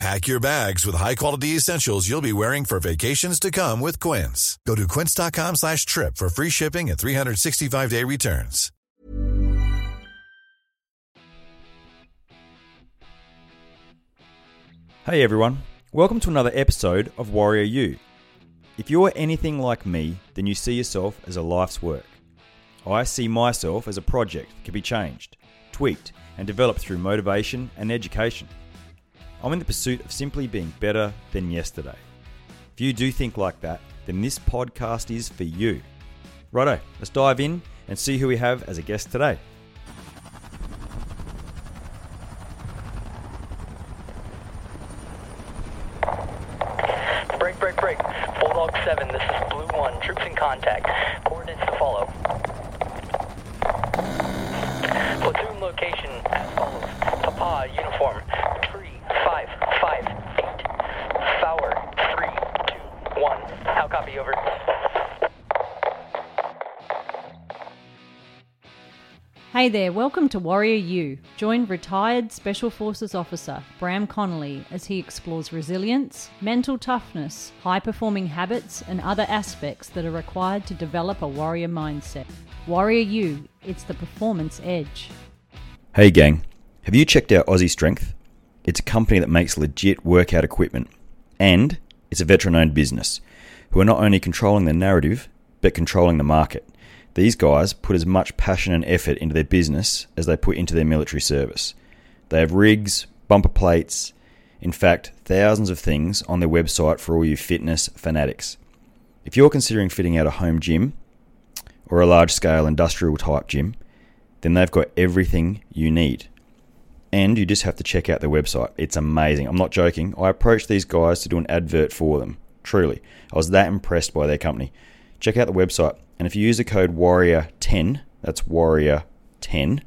Pack your bags with high-quality essentials you'll be wearing for vacations to come with Quince. Go to quince.com slash trip for free shipping and 365-day returns. Hey everyone, welcome to another episode of Warrior U. If you're anything like me, then you see yourself as a life's work. I see myself as a project that can be changed, tweaked, and developed through motivation and education. I'm in the pursuit of simply being better than yesterday. If you do think like that, then this podcast is for you. Righto, let's dive in and see who we have as a guest today. Hey there, welcome to Warrior U. Join retired Special Forces officer Bram Connolly as he explores resilience, mental toughness, high performing habits, and other aspects that are required to develop a warrior mindset. Warrior U, it's the performance edge. Hey gang, have you checked out Aussie Strength? It's a company that makes legit workout equipment, and it's a veteran owned business who are not only controlling the narrative, but controlling the market. These guys put as much passion and effort into their business as they put into their military service. They have rigs, bumper plates, in fact, thousands of things on their website for all you fitness fanatics. If you're considering fitting out a home gym or a large scale industrial type gym, then they've got everything you need. And you just have to check out their website. It's amazing. I'm not joking. I approached these guys to do an advert for them. Truly. I was that impressed by their company. Check out the website. And if you use the code WARRIOR10, that's WARRIOR10,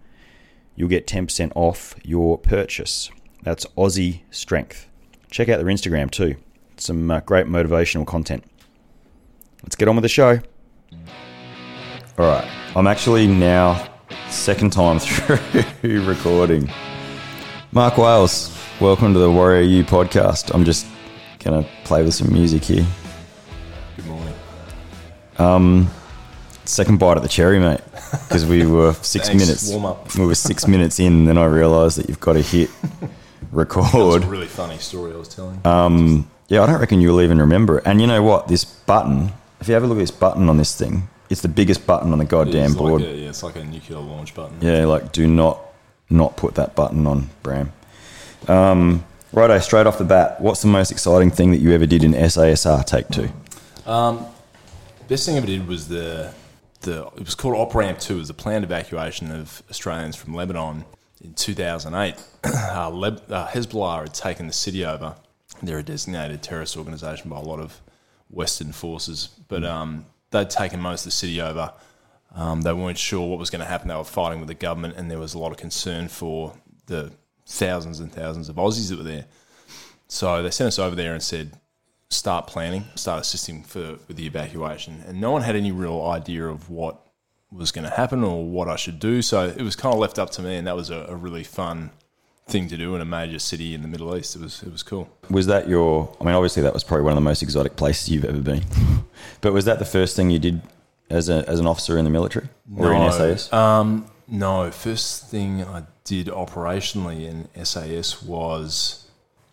you'll get 10% off your purchase. That's Aussie Strength. Check out their Instagram too. Some uh, great motivational content. Let's get on with the show. All right. I'm actually now second time through recording. Mark Wales, welcome to the Warrior U podcast. I'm just going to play with some music here. Um, second bite at the cherry, mate, because we were six Thanks. minutes. Warm up. We were six minutes in, then I realised that you've got to hit record. really funny story I was telling. Um, yeah, I don't reckon you'll even remember it. And you know what? This button, if you have a look at this button on this thing, it's the biggest button on the goddamn board. A, yeah, it's like a nuclear launch button. Yeah, like do not not put that button on, Bram. Um, righto, straight off the bat, what's the most exciting thing that you ever did in SASR Take Two? Best thing I ever did was the the it was called Op Ramp Two. It was the planned evacuation of Australians from Lebanon in 2008. uh, Leb, uh, Hezbollah had taken the city over. They're a designated terrorist organisation by a lot of Western forces, but um, they'd taken most of the city over. Um, they weren't sure what was going to happen. They were fighting with the government, and there was a lot of concern for the thousands and thousands of Aussies that were there. So they sent us over there and said, start planning, start assisting for with the evacuation. And no one had any real idea of what was going to happen or what I should do. So it was kind of left up to me, and that was a, a really fun thing to do in a major city in the Middle East. It was it was cool. Was that your? I mean, obviously that was probably one of the most exotic places you've ever been. but was that the first thing you did as a as an officer in the military or in SAS? Um, no, first thing I did operationally in SAS was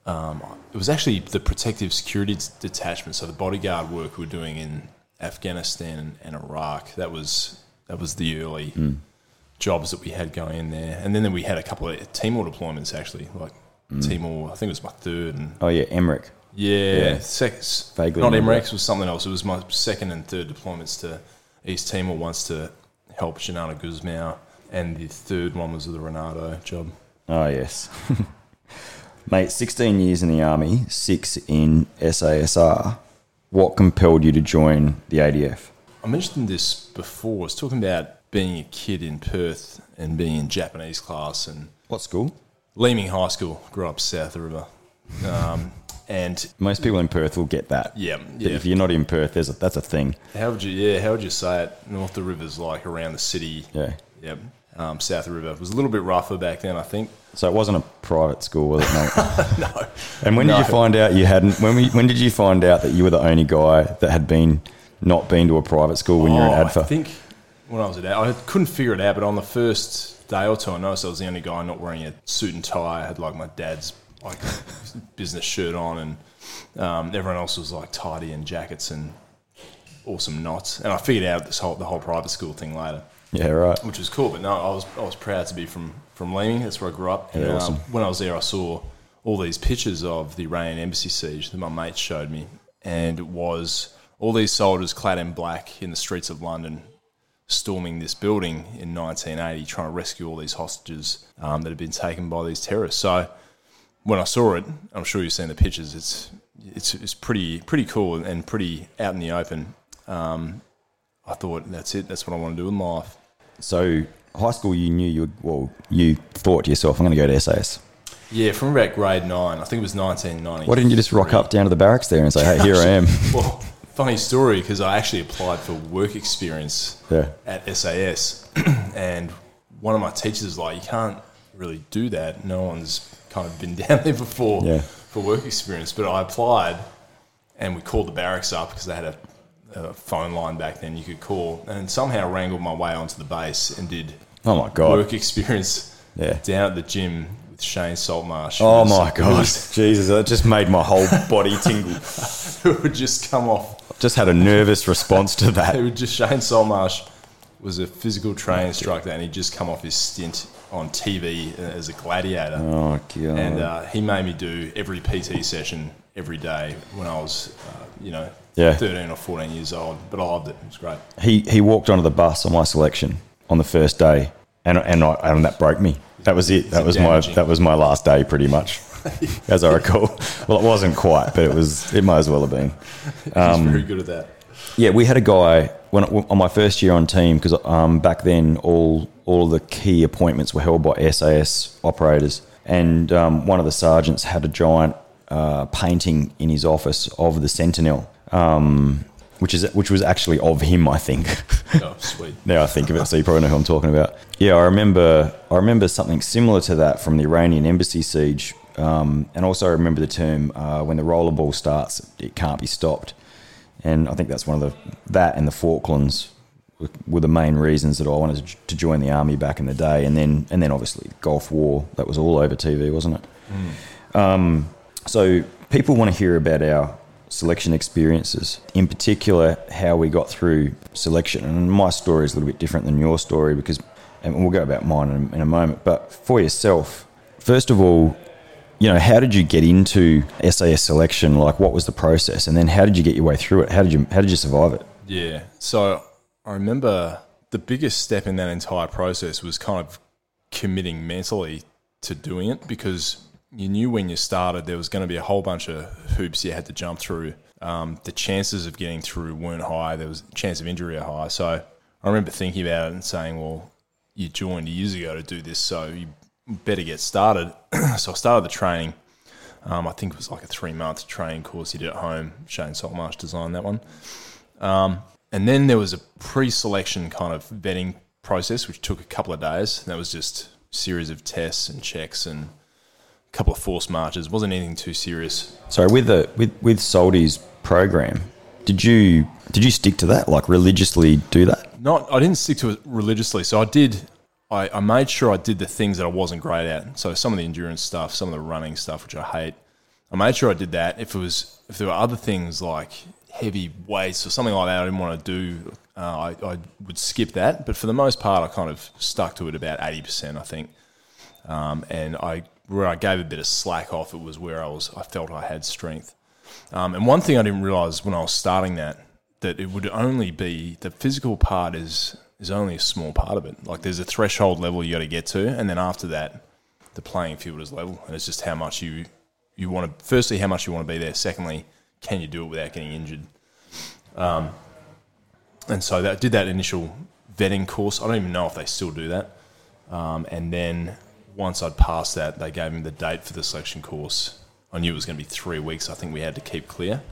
um, it was actually the protective security detachment. So the bodyguard work we were doing in Afghanistan and Iraq. That was that was the early jobs that we had going in there, and then we had a couple of Timor deployments actually, like Timor. I think it was my third and oh yeah, Emmerich. yeah, Yeah. sec- Vaguely not Emirates was something else. It was my second and third deployments to East Timor. Once to help Xanana Gusmao, and the third one was the Reinado job. Oh yes, mate. Sixteen years in the army, six in SASR. What compelled you to join the ADF? I mentioned this before. I was talking about being a kid in Perth and being in Japanese class and What school? Leeming High School. Grew up south of the river, um, and Most people in Perth will get that. Yeah, But yeah. If you're not in Perth, there's a, that's a thing. how would you? Yeah, how would you say it? North of the river's like around the city. Yeah. Yep. Um, south river it was a little bit rougher back then, I think. So it wasn't a private school, was it? mate? no. and when No. did you find out you hadn't? When we, when did you find out that you were the only guy that had been not been to a private school when you were in Oh, ADFA? I think when I was at I couldn't figure it out, but on the first day or two, I noticed I was the only guy not wearing a suit and tie. I had like my dad's like business shirt on, and um, everyone else was like tidy and jackets and awesome knots. And I figured out this whole the whole private school thing later, yeah, right. which was cool. But no, I was I was proud to be from from Leeming. That's where I grew up. Yeah, And, um, when I was there, I saw all these pictures of the Iranian embassy siege that my mates showed me, and it was all these soldiers clad in black in the streets of London, storming this building in 1980, trying to rescue all these hostages um, that had been taken by these terrorists. So when I saw it, I'm sure you've seen the pictures. It's it's it's pretty pretty cool and pretty out in the open. Um, I thought that's it. That's what I want to do in life. So high school, you knew you well, you thought to yourself, I'm going to go to SAS. Yeah, from about grade nine, I think it was 1990. Why didn't you just rock up down to the barracks there and say, "Hey, here I am"? Well, funny story because I actually applied for work experience Yeah. at SAS, and one of my teachers was like, "You can't really do that. No one's kind of been down there before Yeah. for work experience." But I applied, and we called the barracks up because they had a, a phone line back then you could call, and somehow wrangled my way onto the base and did Oh my god! work experience Yeah. down at the gym with Shane Saltmarsh. Oh my god! was- Jesus, that just made my whole body tingle. it would just come off Just had a nervous response to that. It was just Shane Saltmarsh was a physical training instructor, and he'd just come off his stint on TV as a gladiator. Oh god! And uh, he made me do every PT session every day when I was, uh, you know, Yeah. 13 or 14 years old. But I loved it. It was great. he he walked onto the bus on my selection on the first day, and and, I, and that broke me. That was it. That was my that was my last day, pretty much, as I recall. Well, it wasn't quite, but it was. It might as well have been. He's Um, very good at that. Yeah, we had a guy when on my first year on team because um, back then all all the key appointments were held by SAS operators, and um, one of the sergeants had a giant uh, painting in his office of the Sentinel, um, which is which was actually of him, I think. Oh, sweet. now I think of it, so you probably know who I'm talking about. Yeah, I remember I remember something similar to that from the Iranian embassy siege, um, and also I remember the term uh, when the rollerball starts, it can't be stopped, and I think that's one of the that and the Falklands were- were the main reasons that I wanted to, to join the army back in the day, and then and then obviously Gulf War that was all over TV, wasn't it? Um, so people want to hear about our selection experiences, in particular how we got through selection. And my story is a little bit different than your story because, and we'll go about mine in a, in a moment. But for yourself, first of all, you know, how did you get into SAS selection? Like, what was the process, and then how did you get your way through it? How did you how did you survive it? Yeah. So I remember the biggest step in that entire process was kind of committing mentally to doing it because you knew when you started there was going to be a whole bunch of hoops you had to jump through. Um, the chances of getting through weren't high. There was chance of injury are high. So I remember thinking about it and saying, well, you joined years ago to do this, so you better get started. so I started the training. Um, I think it was like a three month training course you did at home. Shane Saltmarsh designed that one. Um, and then there was a pre-selection kind of vetting process, which took a couple of days. That was just series of tests and checks and couple of forced marches. It wasn't anything too serious. So with the with with Salty's program, did you did you stick to that like religiously do that? Not, I didn't stick to it religiously. So I did. I, I made sure I did the things that I wasn't great at. So some of the endurance stuff, some of the running stuff, which I hate. I made sure I did that. If it was, if there were other things like heavy weights or something like that, I didn't want to do. Uh, I, I would skip that. But for the most part, I kind of stuck to it about eighty percent, I think. Um, and I where I gave a bit of slack off, it was where I was. I felt I had strength. Um, and one thing I didn't realize when I was starting that that it would only be the physical part is is only a small part of it. Like there's a threshold level you got to get to, and then after that, the playing field is level, and it's just how much you you want to. Firstly, how much you want to be there. Secondly, can you do it without getting injured? Um, and so that did that initial vetting course. I don't even know if they still do that. Um, and then once I'd passed that, they gave me the date for the selection course. I knew it was going to be three weeks. I think we had to keep clear,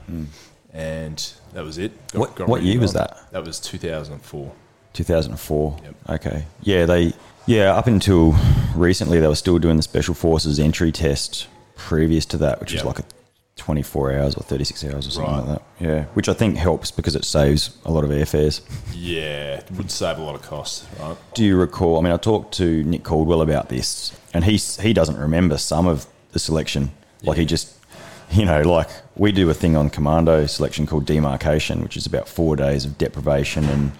and that was it. Got-. What- got what year was that? That was 2004. 2004. Yep. Okay. Yeah, they yeah, up until recently they were still doing the special forces entry test previous to that, which Yep. was like a 24 hours or 36 hours or something Right. like that. Yeah, which I think helps because it saves a lot of airfares. Yeah, it would save a lot of cost, right? Do you recall? I mean, I talked to Nick Caldwell about this, and he he doesn't remember some of the selection. Like he just, you know, like we do a thing on commando selection called demarcation, which is about four days of deprivation, and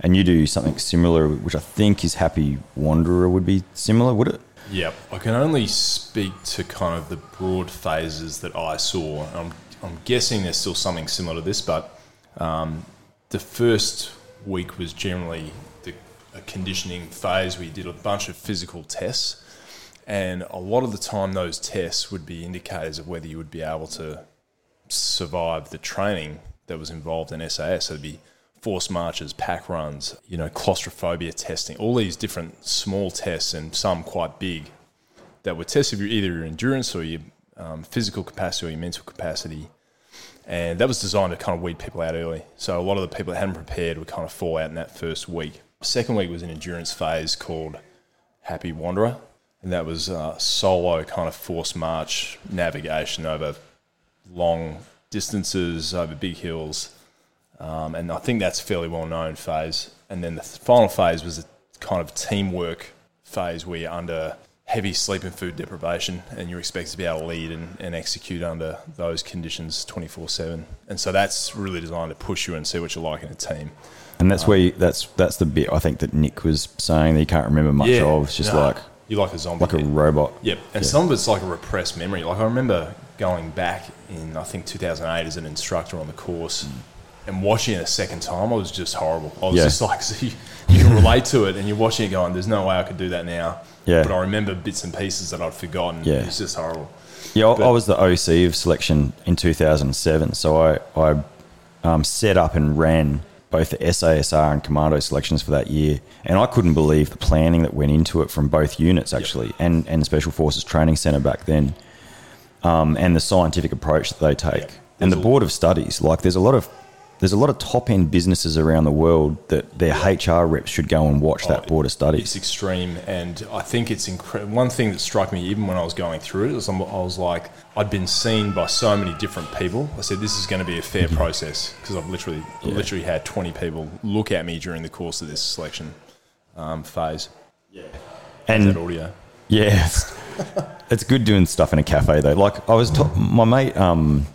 and you do something similar, which I think is Happy Wanderer would be similar, would it? Yep. I can only speak to kind of the broad phases that I saw. I'm, I'm guessing there's still something similar to this, but um, the first week was generally the a conditioning phase. We did a bunch of physical tests, and a lot of the time, those tests would be indicators of whether you would be able to survive the training that was involved in SAS. So it'd be force marches, pack runs, you know, claustrophobia testing, all these different small tests and some quite big that would test if you're either your endurance or your um, physical capacity or your mental capacity. And that was designed to kind of weed people out early. So a lot of the people that hadn't prepared would kind of fall out in that first week. Second week was an endurance phase called Happy Wanderer. And that was uh, solo kind of force march navigation over long distances, over big hills. Um, and I think that's a fairly well known phase. And then the final phase was a kind of teamwork phase where you're under heavy sleep and food deprivation and you're expected to be able to lead and, and execute under those conditions 24 7. And so that's really designed to push you and see what you're like in a team. And that's where you, that's that's the bit I think that Nick was saying that you can't remember much of. It's just no, like you're like a zombie. like a robot. Yep, and some of it's like a repressed memory. Like I remember going back in I think 2008 as an instructor on the course and watching it a second time. I was just horrible. I was Yeah. just like, so you, you can relate to it, and you're watching it going, "There's no way I could do that now." Yeah. But I remember bits and pieces that I'd forgotten. Yeah. It was just horrible. Yeah, I, But- I was the OC of selection in 2007. So I, I um, set up and ran both the SASR and commando selections for that year. And I couldn't believe the planning that went into it from both units, actually, and, and Special Forces Training Centre back then, um, and the scientific approach that they take. Yeah. And the Board of Studies, like, there's a lot of. There's a lot of top end businesses around the world that their HR reps should go and watch that Oh, board of studies. It's extreme, and I think it's incredible. One thing that struck me, even when I was going through it, was I'm- I was like, I'd been seen by so many different people. I said, "This is going to be a fair process," because I've literally, Yeah. literally had 20 people look at me during the course of this selection um, phase. Yeah, and audio. Yeah, it's, good doing stuff in a cafe though. Like I was, ta- my mate. Um,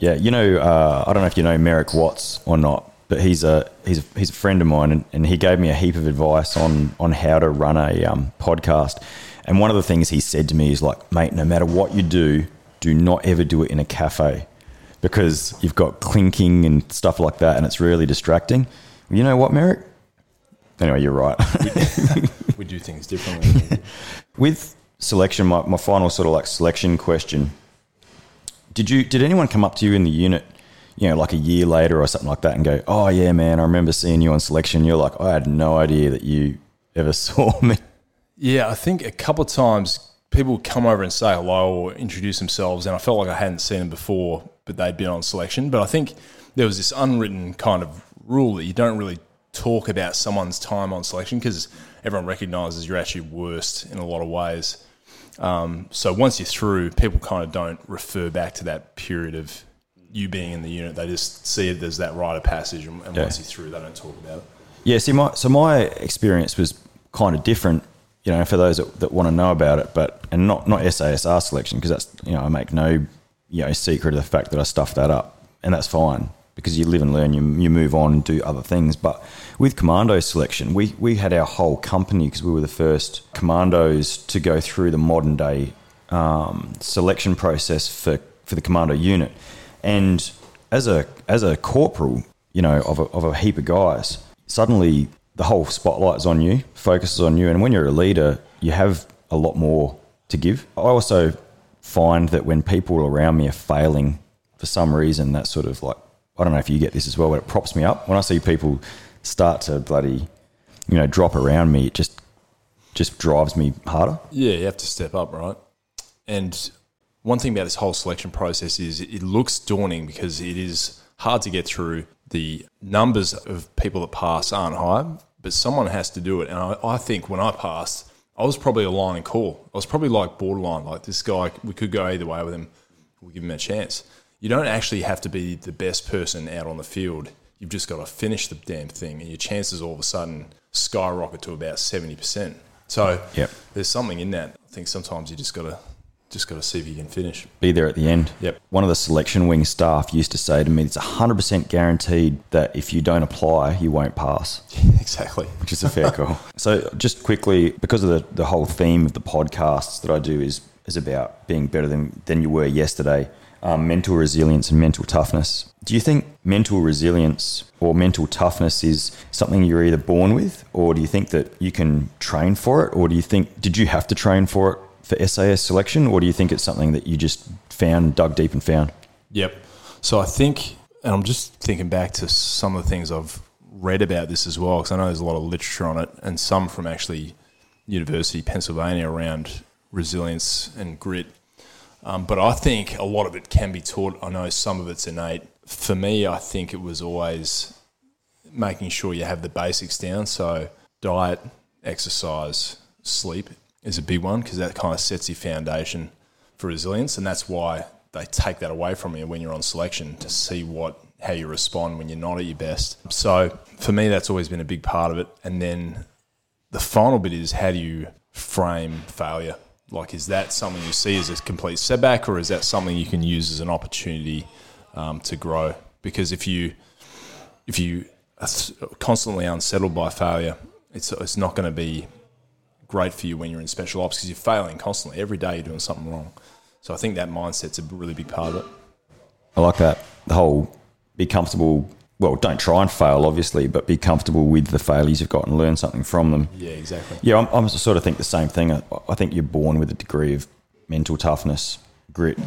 yeah, you know, uh, I don't know if you know Merrick Watts or not, but he's a he's a, he's a friend of mine, and, and he gave me a heap of advice on on how to run a um, podcast. And one of the things he said to me is like, mate, no matter what you do, do not ever do it in a cafe because you've got clinking and stuff like that, and it's really distracting. You know what, Merrick? Anyway, you're right. We do things differently. with selection, my, my final sort of like selection question. Did you did anyone come up to you in the unit, you know, like a year later or something like that and go, Oh yeah, man, I remember seeing you on selection. You're like, I had no idea that you ever saw me. Yeah, I think a couple of times people come over and say hello or introduce themselves, and I felt like I hadn't seen them before, but they'd been on selection. But I think there was this unwritten kind of rule that you don't really talk about someone's time on selection because everyone recognises you're actually worst in a lot of ways. Um, so once you're through, people kind of don't refer back to that period of you being in the unit. They just see it as that rite of passage, and, and Yeah. once you're through, they don't talk about it. Yeah, see, my so my experience was kind of different. You know, for those that, that want to know about it, but and not not SASR selection because that's you know I make no you know secret of the fact that I stuffed that up, and that's fine because you live and learn. You you move on and do other things. But with commando selection, we we had our whole company because we were the first commandos to go through the modern day um, selection process for for the commando unit, and as a as a corporal, you know, of a, of a heap of guys, suddenly the whole spotlight's on you, focuses on you, and when you're a leader, you have a lot more to give. I also find that when people around me are failing for some reason, that sort of like I don't know if you get this as well, but it props me up when I see people start to bloody you know drop around me, it just just drives me harder. Yeah, you have to step up, right? And one thing about this whole selection process is it looks daunting because it is hard to get through. The numbers of people that pass aren't high, but someone has to do it. And I, I think when I passed, I was probably a line and call. I was probably like borderline, like this guy, we could go either way with him. We'll give him a chance. You don't actually have to be the best person out on the field. You've just got to finish the damn thing, and your chances all of a sudden skyrocket to about 70%. So Yep. there's something in that. I think sometimes you just got to just got to see if you can finish. Be there at the end. Yep. One of the selection wing staff used to say to me, "It's hundred percent guaranteed that if you don't apply, you won't pass." exactly. which is a fair call. So, just quickly, because of the, the whole theme of the podcasts that I do is is about being better than, than you were yesterday, um, mental resilience and mental toughness. Do you think mental resilience or mental toughness is something you're either born with, or do you think that you can train for it, or do you think did you have to train for it for SAS selection, or do you think it's something that you just found, dug deep, and found? Yep. So I think, and I'm just thinking back to some of the things I've read about this as well, because I know there's a lot of literature on it, and some from actually University Pennsylvania around resilience and grit. Um, but I think a lot of it can be taught. I know some of it's innate. For me, I think it was always making sure you have the basics down. So diet, exercise, sleep is a big one because that kind of sets your foundation for resilience, and that's why they take that away from you when you're on selection to see what how you respond when you're not at your best. So for me, that's always been a big part of it. And then the final bit is how do you frame failure? Like, is that something you see as a complete setback, or is that something you can use as an opportunity um, to grow? Because if you if you are constantly unsettled by failure, it's it's not going to be great for you when you're in special ops because you're failing constantly. Every day you're doing something wrong. So I think that mindset's a really big part of it. I like that. The whole be comfortable. Well, don't try and fail, obviously, but be comfortable with the failures you've got and learn something from them. Yeah, exactly. Yeah, I'm, I'm sort of think the same thing. I, I think you're born with a degree of mental toughness, grit,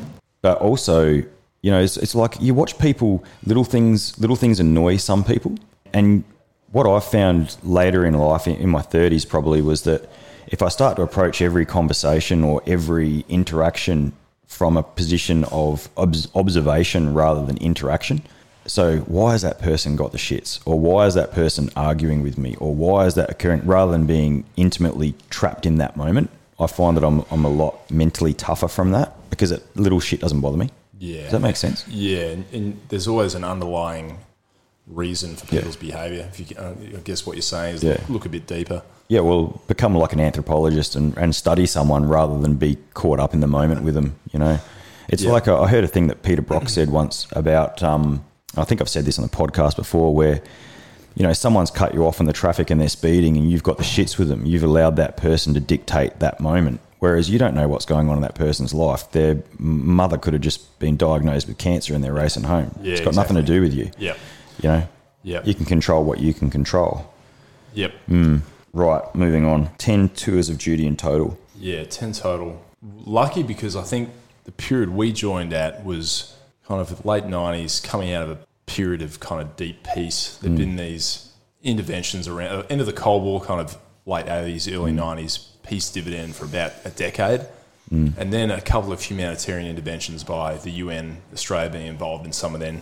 but also, you know, it's, it's like you watch people. Little things, little things annoy some people, and what I found later in life, in, in my 30s, probably was that if I start to approach every conversation or every interaction from a position of obs- observation rather than interaction. So, why has that person got the shits? Or why is that person arguing with me? Or why is that occurring? Rather than being intimately trapped in that moment, I find that I'm, I'm a lot mentally tougher from that because it, little shit doesn't bother me. Yeah. Does that make sense? Yeah, and, and there's always an underlying reason for people's behaviour. If you, uh, I guess what you're saying is Yeah. look, look a bit deeper. Yeah, well, become like an anthropologist and, and study someone rather than be caught up in the moment with them. You know, it's Yeah. like a, I heard a thing that Peter Brock said once about. Um, I think I've said this on the podcast before, where you know someone's cut you off in the traffic and they're speeding, and you've got the shits with them. You've allowed that person to dictate that moment, whereas you don't know what's going on in that person's life. Their mother could have just been diagnosed with cancer and they're racing home. Yeah, it's got nothing to do with you. Yep. You know, Yep. you can control what you can control. Yep. Hmm. Right, moving on. 10 tours of duty in total. Yeah, 10 total. Lucky because I think the period we joined at was kind of late 90s, coming out of a period of kind of deep peace. There'd mm. been these interventions around, uh, end of the Cold War, kind of late 80s, early mm. 90s, peace dividend for about a decade. Mm. And then a couple of humanitarian interventions by the UN, Australia being involved in some of them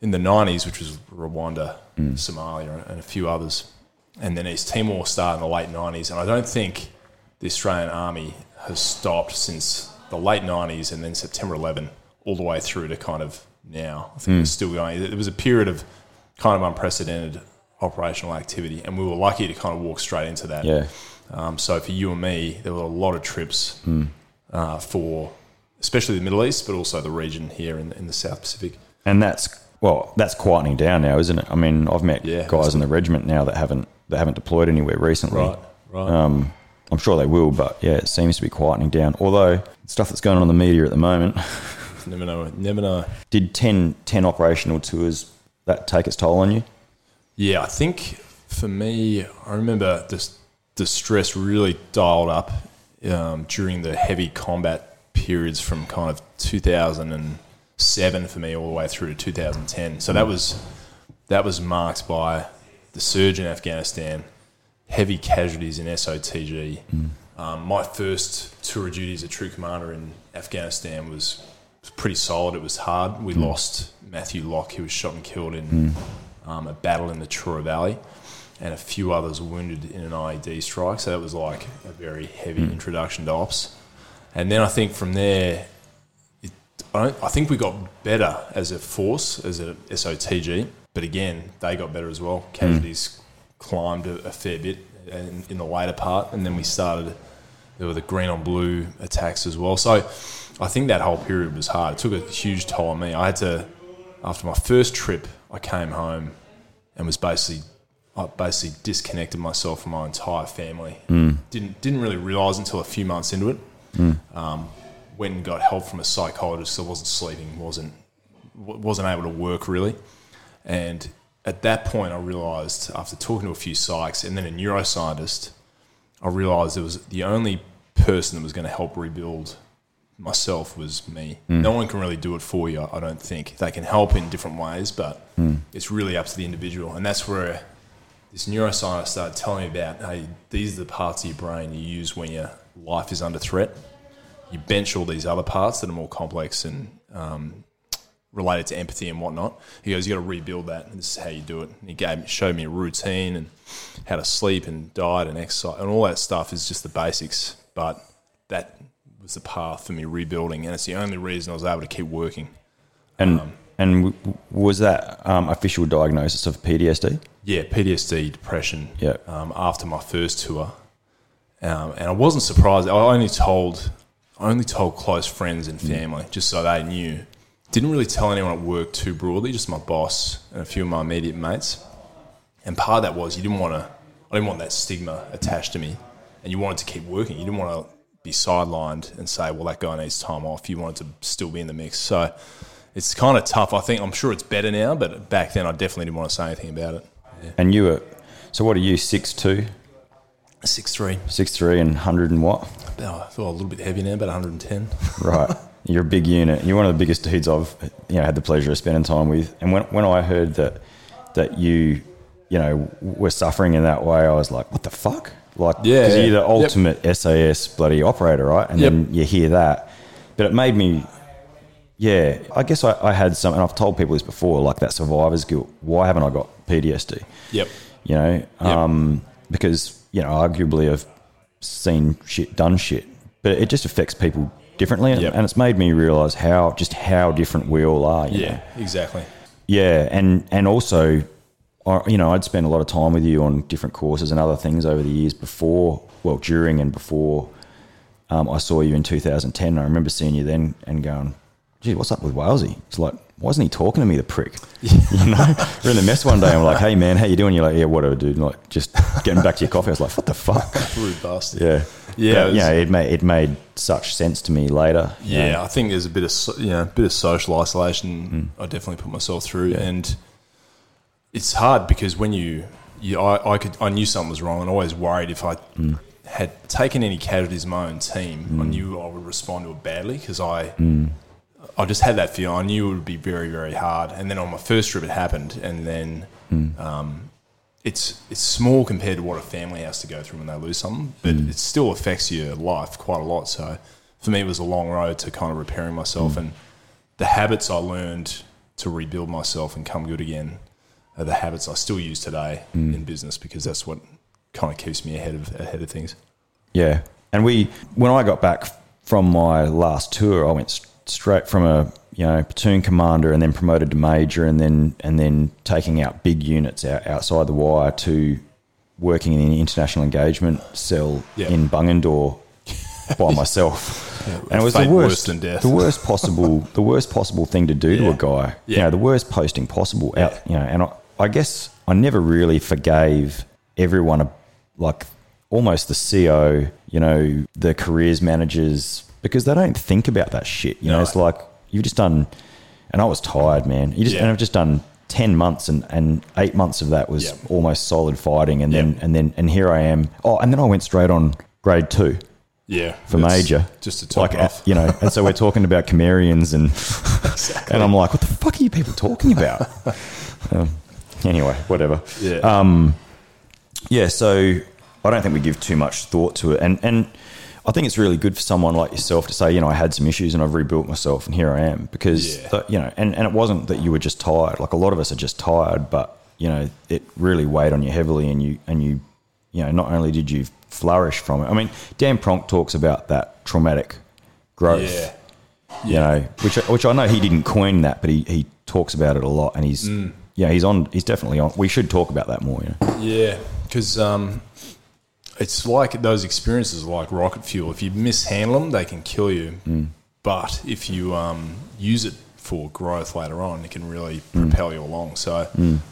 in the 90s, which was Rwanda, Somalia, and a few others. And then East Timor started in the late 90s. And I don't think the Australian Army has stopped since the late 90s and then September 11 all the way through to kind of now. I think it's still going. It was a period of kind of unprecedented operational activity. And we were lucky to kind of walk straight into that. Yeah. Um, so for you and me, there were a lot of trips uh, for especially the Middle East, but also the region here in, in the South Pacific. And that's well, that's quietening down now, isn't it? I mean, I've met Yeah, guys in the regiment now that haven't that haven't deployed anywhere recently. Right, right. Um, I'm sure they will, but yeah, it seems to be quietening down. Although stuff that's going on in the media at the moment, never know. Never know. did 10, 10 operational tours that take its toll on you? Yeah, I think for me, I remember the, the stress really dialed up um, during the heavy combat periods from kind of 2007 for me all the way through to 2010. So that was that was marked by the surge in Afghanistan, heavy casualties in SOTG. Um, my first tour of duty as a true commander in Afghanistan was, was pretty solid. It was hard. We mm. lost Matthew Locke. He was shot and killed in mm. um, a battle in the Chora Valley, and a few others were wounded in an IED strike. So that was like a very heavy mm. introduction to ops. And then I think from there, it, I, don't, I think we got better as a force, as a SOTG. But again, they got better as well. Casualties climbed a, a fair bit in, in the later part, and then we started. There were the green on blue attacks as well. So I think that whole period was hard. It took a huge toll on me. I had to, after my first trip, I came home and was basically I basically disconnected myself from my entire family. Didn't didn't really realize until a few months into it. Um, went and got help from a psychologist. I wasn't sleeping, wasn't wasn't able to work really, and at that point I realized after talking to a few psychs and then a neuroscientist, I realized it was the only person that was going to help rebuild myself was me. No one can really do it for you, I don't think. They can help in different ways, but it's really up to the individual. And that's where this neuroscientist started telling me about hey, these are the parts of your brain you use when your life is under threat. You bench all these other parts that are more complex and um, related to empathy and whatnot. He goes, you got to rebuild that, and this is how you do it. And he gave showed me a routine and how to sleep and diet and exercise and all that stuff is just the basics. But that was the path for me rebuilding, and it's the only reason I was able to keep working. And and w- w- was that um, official diagnosis of PTSD? Yeah, PTSD, depression. Yeah. Um, after my first tour, um, and I wasn't surprised. I only told, I only told close friends and family just so they knew. Didn't really tell anyone at work too broadly. Just my boss and a few of my immediate mates. And part of that was you didn't want to. I didn't want that stigma attached to me, and you wanted to keep working. You didn't want to be sidelined and say, "Well, that guy needs time off." You wanted to still be in the mix. So it's kind of tough. I think I'm sure it's better now, but back then I definitely didn't want to say anything about it. And you were so what are you six two, Six three. six three, and hundred and what? Oh, I feel a little bit heavy now, about 110. Right. You're a big unit. You're one of the biggest dudes I've you know had the pleasure of spending time with. And when when I heard that that you you know were suffering in that way, I was like, what the fuck? Like, Yeah, because yeah. you're the Yep. ultimate SAS bloody operator, right? And Yep. then you hear that, but it made me. Yeah, I guess I, I had some, and I've told people this before, like that survivor's guilt. Why haven't I got PTSD? Yep. you know, um, because you know, arguably I've seen shit, done shit, but it just affects people differently, and, Yep. and it's made me realize how just how different we all are. you Yeah, know? exactly. yeah, and and also, I- you know, I'd spent a lot of time with you on different courses and other things over the years before, well, during and before. Um, I saw you in 2010. I remember seeing you then and going, "Gee, what's up with Walesy?" It's like, why wasn't he talking to me, the prick? you know, we're in the mess one day. and I'm like, "Hey, man, how you doing?" You're like, "Yeah, whatever, dude." And like, just getting back to your coffee. I was like, "What the fuck?" Rude bastard. Yeah, Yeah, But, it was- you know, it made it made such sense to me later. you Yeah, know. I think there's a bit of you know, a bit of social isolation. I definitely put myself through, and it's hard because when you, you I, I could, I knew something was wrong, and always worried if I mm. had taken any casualties in my own team, I mm. knew I would respond to it badly because I, mm. I just had that feeling. I knew it would be very, very hard. And then on my first trip, it happened, and then. Um, it's it's small compared to what a family has to go through when they lose something, but it still affects your life quite a lot. So for me, it was a long road to kind of repairing myself, and the habits I learned to rebuild myself and come good again are the habits I still use today mm. in business because that's what kind of keeps me ahead of ahead of things. Yeah, and we when I got back from my last tour, I went s- straight from a you know platoon commander and then promoted to major, and then and then taking out big units out, outside the wire to working in the international engagement cell Yeah. in Bungendore by myself. and it was the worst, worse than death. the worst possible, the worst possible thing to do to a guy. You Yeah. know, the worst posting possible. Out, you know, and I, I guess I never really forgave everyone, a- like almost the CO, you know, the careers managers, because they don't think about that shit. You know, it's like you've just done, and I was tired, man. You just Yeah. and I've just done. 10 months and, and eight months of that was almost solid fighting and then and then and here I am oh and then I went straight on grade two Yeah, for major. just to top like, off. You know, and so we're talking about Camarians and and I'm like, what the fuck are you people talking about? um, anyway, whatever. Yeah, Um, yeah, so I don't think we give too much thought to it. And and I think it's really good for someone like yourself to say, you know, I had some issues and I've rebuilt myself and here I am because Yeah. you know, and, and it wasn't that you were just tired. Like a lot of us are just tired, but you know, it really weighed on you heavily and you and you you know, not only did you flourish from it. I mean, Dan Pronk talks about that traumatic growth. Yeah. You know, which which I know he didn't coin that, but he, he talks about it a lot and he's Mm. Yeah, he's on he's definitely on we should talk about that more, you know. Yeah, because um, it's like those experiences are like rocket fuel. If you mishandle them, they can kill you. But if you um, use it for growth later on, it can really propel you along. So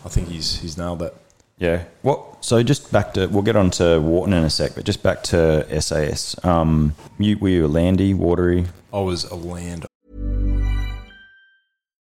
I think he's he's nailed that. Yeah. Well, so just back to we'll get on to Wharton in a sec, but just back to SAS. Um, you were you a landy, watery? I was a land.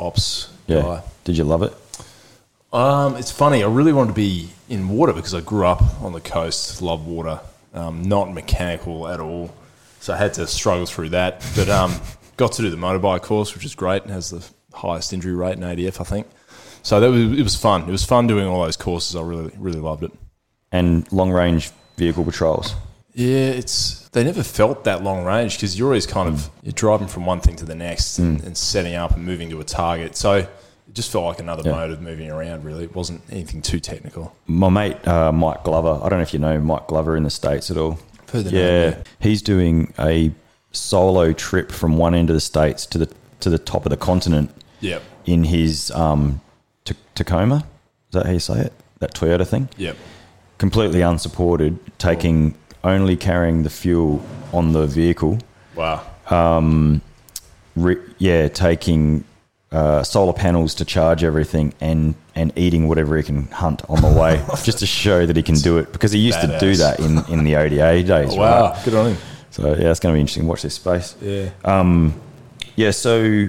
Ops Yeah. guy. Did you love it? Um, it's funny. I really wanted to be in water because I grew up on the coast, love water, um, not mechanical at all. So I had to struggle through that. But um, got to do the motorbike course, which is great. It has the highest injury rate in ADF, I think. So that was it was fun. It was fun doing all those courses. I really really loved it. And long range vehicle patrols. Yeah, it's they never felt that long range because you're always kind of you're driving from one thing to the next and, and setting up and moving to a target. So it just felt like another Yeah. mode of moving around. Really, it wasn't anything too technical. My mate uh, Mike Glover. I don't know if you know Mike Glover in the states at all. Yeah, yeah. he's doing a solo trip from one end of the states to the to the top of the continent Yep. in his um, Ta- Tacoma. Is that how you say it? That Toyota thing. Yep. completely unsupported, taking only carrying the fuel on the vehicle. Wow. Re- yeah, taking uh, solar panels to charge everything and and eating whatever he can hunt on the way, just to show that he can do it. Because he used to do that in, in the ODA days. wow. right? Good on him. So yeah, it's going to be interesting. Watch this space. Yeah. Yeah. So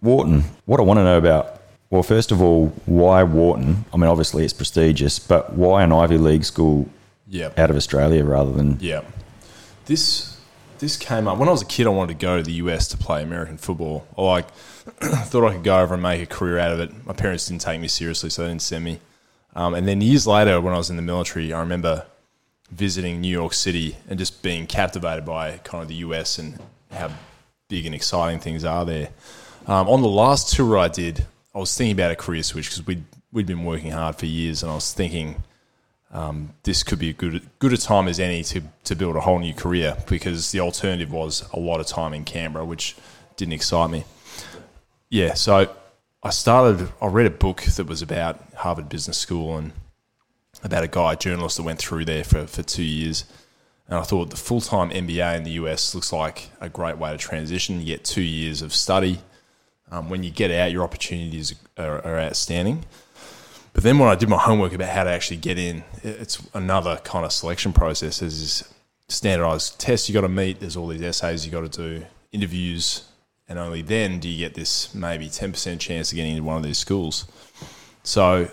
Wharton, what I want to know about. Well, first of all, why Wharton? I mean, obviously it's prestigious, but why an Ivy League school Yep. out of Australia rather than Yeah. This this came up when I was a kid. I wanted to go to the US to play American football. I like thought I could go over and make a career out of it. My parents didn't take me seriously, so they didn't send me. Um, and then years later, when I was in the military, I remember visiting New York City and just being captivated by kind of the US and how big and exciting things are there. Um, on the last tour I did, I was thinking about a career switch because we'd we'd been working hard for years, and I was thinking this could be a good good a time as any to to build a whole new career because the alternative was a lot of time in Canberra, which didn't excite me. Yeah, so I started. I read a book that was about Harvard Business School and about a guy, a journalist that went through there for, for two years. And I thought the full time MBA in the US looks like a great way to transition. You get two years of study. Um, when you get out, your opportunities are, are outstanding. But then when I did my homework about how to actually get in, it's another kind of selection process. There's standardized tests you got to meet. There's all these essays you got to do, interviews, and only then do you get this maybe 10% chance of getting into one of these schools. So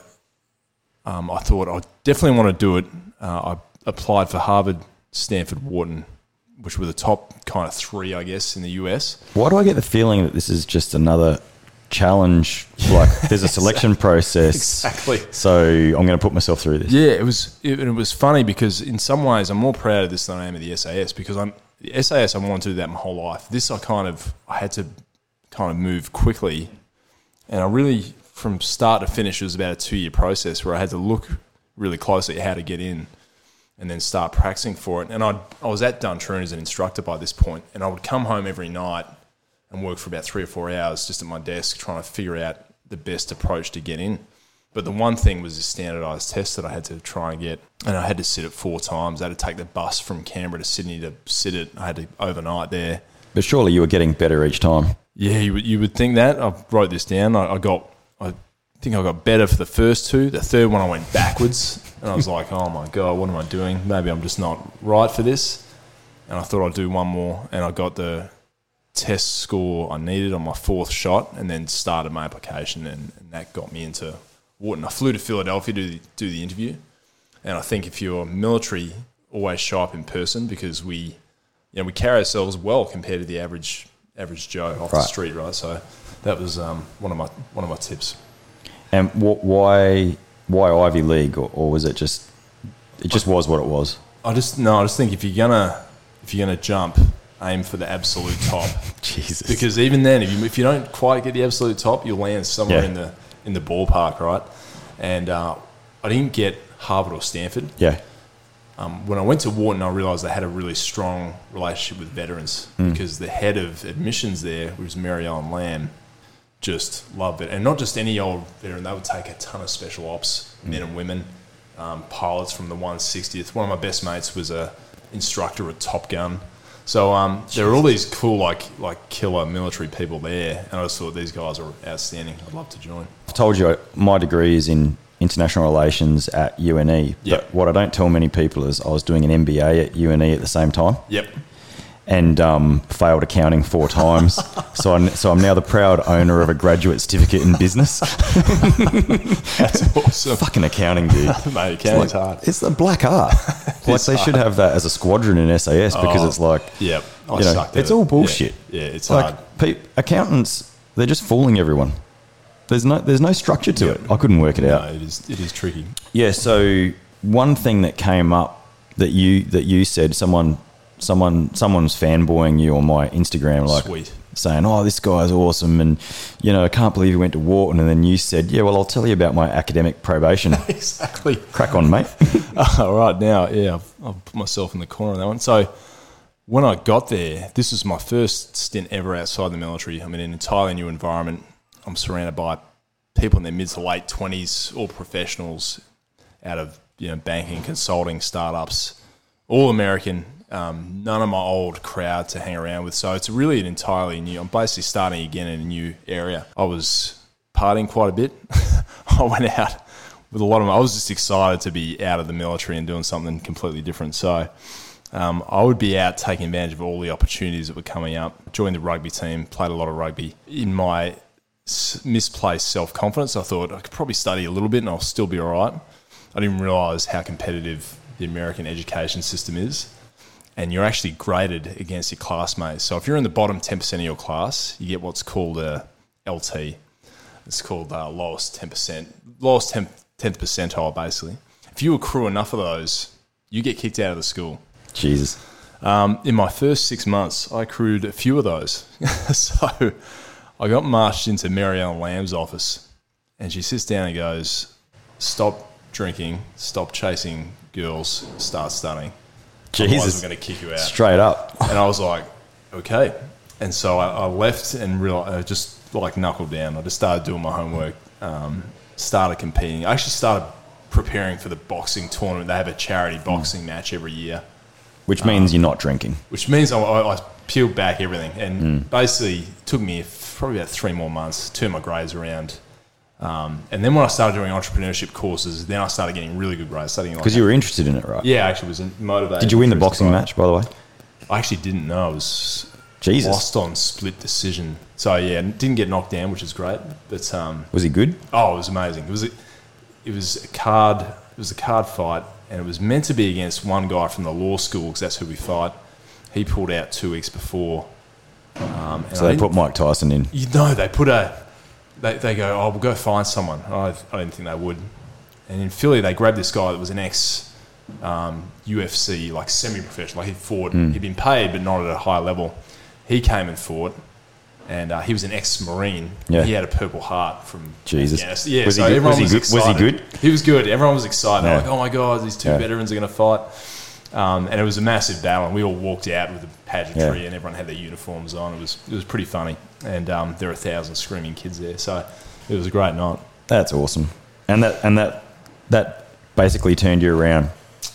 um, I thought I definitely want to do it. Uh, I applied for Harvard, Stanford, Wharton, which were the top kind of three, I guess, in the US. Why do I get the feeling that this is just another challenge? Like there's a selection process. Exactly. So I'm going to put myself through this. Yeah, it was it, it was funny because in some ways I'm more proud of this than I am of the SAS because I'm the SAS I wanted to do that my whole life. This I kind of I had to kind of move quickly, and I really from start to finish it was about a two year process where I had to look really closely at how to get in, and then start practicing for it. And I I was at Duntroon as an instructor by this point, and I would come home every night and work for about three or four hours just at my desk trying to figure out the best approach to get in. But the one thing was this standardized test that I had to try and get, and I had to sit it four times. I had to take the bus from Canberra to Sydney to sit it. I had to overnight there. But surely you were getting better each time. Yeah, you would, you would think that. I wrote this down. I, I got, I think I got better for the first two. The third one, I went backwards, and I was like, "Oh my god, what am I doing? Maybe I'm just not right for this." And I thought I'd do one more, and I got the test score I needed on my fourth shot, and then started my application, and, and that got me into Wharton. I flew to Philadelphia to do, do the interview, and I think if you're military, always show up in person because we, you know, we carry ourselves well compared to the average average Joe off the street, right? So that was um, one of my one of my tips. And wh- why why Ivy League, or, or was it just it just was what it was? I just no, I just think if you're gonna if you're gonna jump, aim for the absolute top. Jesus. because even then, if you if you don't quite get the absolute top, you'll land somewhere Yeah. in the in the ballpark, right? And uh, I didn't get Harvard or Stanford. yeah, Um, when I went to Wharton, I realised they had a really strong relationship with veterans because the head of admissions there, was Mary Ellen Lamb, just loved it. And not just any old veteran, they would take a ton of special ops, men and women, um, pilots from the 160th. One of my best mates was a instructor at Top Gun. So um, there were all these cool, like like killer military people there, and I just thought these guys are outstanding. I'd love to join. I've told you my degree is in international relations at UNE. Yep. But what I don't tell many people is I was doing an MBA at UNE at the same time. Yep. And um, failed accounting four times. so, I'm, so I'm now the proud owner of a graduate certificate in business. That's awesome. Fucking accounting, dude. Mate, It's, accounting's like- hard. it's the black art. like they should have that as a squadron in SAS because Oh, it's like, Yep. I you know, sucked at it's it. all bullshit. Yeah, yeah it's like hard. pe- accountants, they're just fooling everyone. There's no, there's no structure to it. I couldn't work it No, out. it is it is tricky. Yeah. So one thing that came up that you that you said someone someone someone's fanboying you on my Instagram like Sweet. saying, "Oh, this guy's awesome," and you know, I can't believe he went to Wharton. And then you said, "Yeah, well, I'll tell you about my academic probation." Exactly. Crack on, mate. All right, now, yeah, I've, I've put myself in the corner on that one. So when I got there, this was my first stint ever outside the military. I'm in an entirely new environment. I'm surrounded by people in their mid to late 20s, all professionals out of you know banking, consulting, startups, all American. Um, none of my old crowd to hang around with. So it's really an entirely new. I'm basically starting again in a new area. I was partying quite a bit. I went out with a lot of. I was just excited to be out of the military and doing something completely different. So um, I would be out taking advantage of all the opportunities that were coming up. Joined the rugby team, played a lot of rugby. In my misplaced self confidence, I thought I could probably study a little bit and I'll still be all right. I didn't realise how competitive the American education system is. And you're actually graded against your classmates. So if you're in the bottom 10% of your class, you get what's called a LT. It's called uh, lowest 10%, lowest 10th, 10th percentile, basically. If you accrue enough of those, you get kicked out of the school. Jesus. Um, in my first six months, I accrued a few of those. so I got marched into Mary Ellen Lamb's office, and she sits down and goes, Stop drinking, stop chasing girls, start studying. Jesus. I'm going to kick you out. Straight up. And I was like, okay. And so I, I left and realized, I just like knuckled down. I just started doing my homework, um, started competing. I actually started preparing for the boxing tournament. They have a charity hmm. boxing match every year, Which means um, you're not drinking. which means I, I, I peeled back everything. And hmm. basically, it took me probably about three more months to turn my grades around. Um, and then when I started doing entrepreneurship courses, then I started getting really good grades. Starting Because you were interested in it, right? yeah, I actually was motivated. Did you win the boxing match, by the way? I actually didn't know. I was Jesus. lost on split decision. So yeah, didn't get knocked down, which is great. But um, Was he good? oh, it was amazing. It was a, it was a card. It was a card fight, and it was meant to be against one guy from the law school because that's who we fight. He pulled out two weeks before. Um, and So they put Mike Tyson in. you know, they put a. They, they go, oh, we'll go find someone. I, I didn't think they would. And in Philly, they grabbed this guy that was an ex um, UFC, like semi professional. Like he'd fought, he'd been paid, but not at a high level. He came and fought, and uh, he was an ex Marine. Yeah. He had a Purple Heart from Jesus. Afghanistan. Yeah, Was he so good- everyone was he good- was he good? He was good. Everyone was excited. Yeah. like, oh my God, these two Yeah. veterans are going to fight. Um, and it was a massive battle, and we all walked out with the pageantry, Yeah. and everyone had their uniforms on. It was it was pretty funny, and um, there were a thousand screaming kids there, so it was a great night. That's awesome. And that and that that basically turned you around.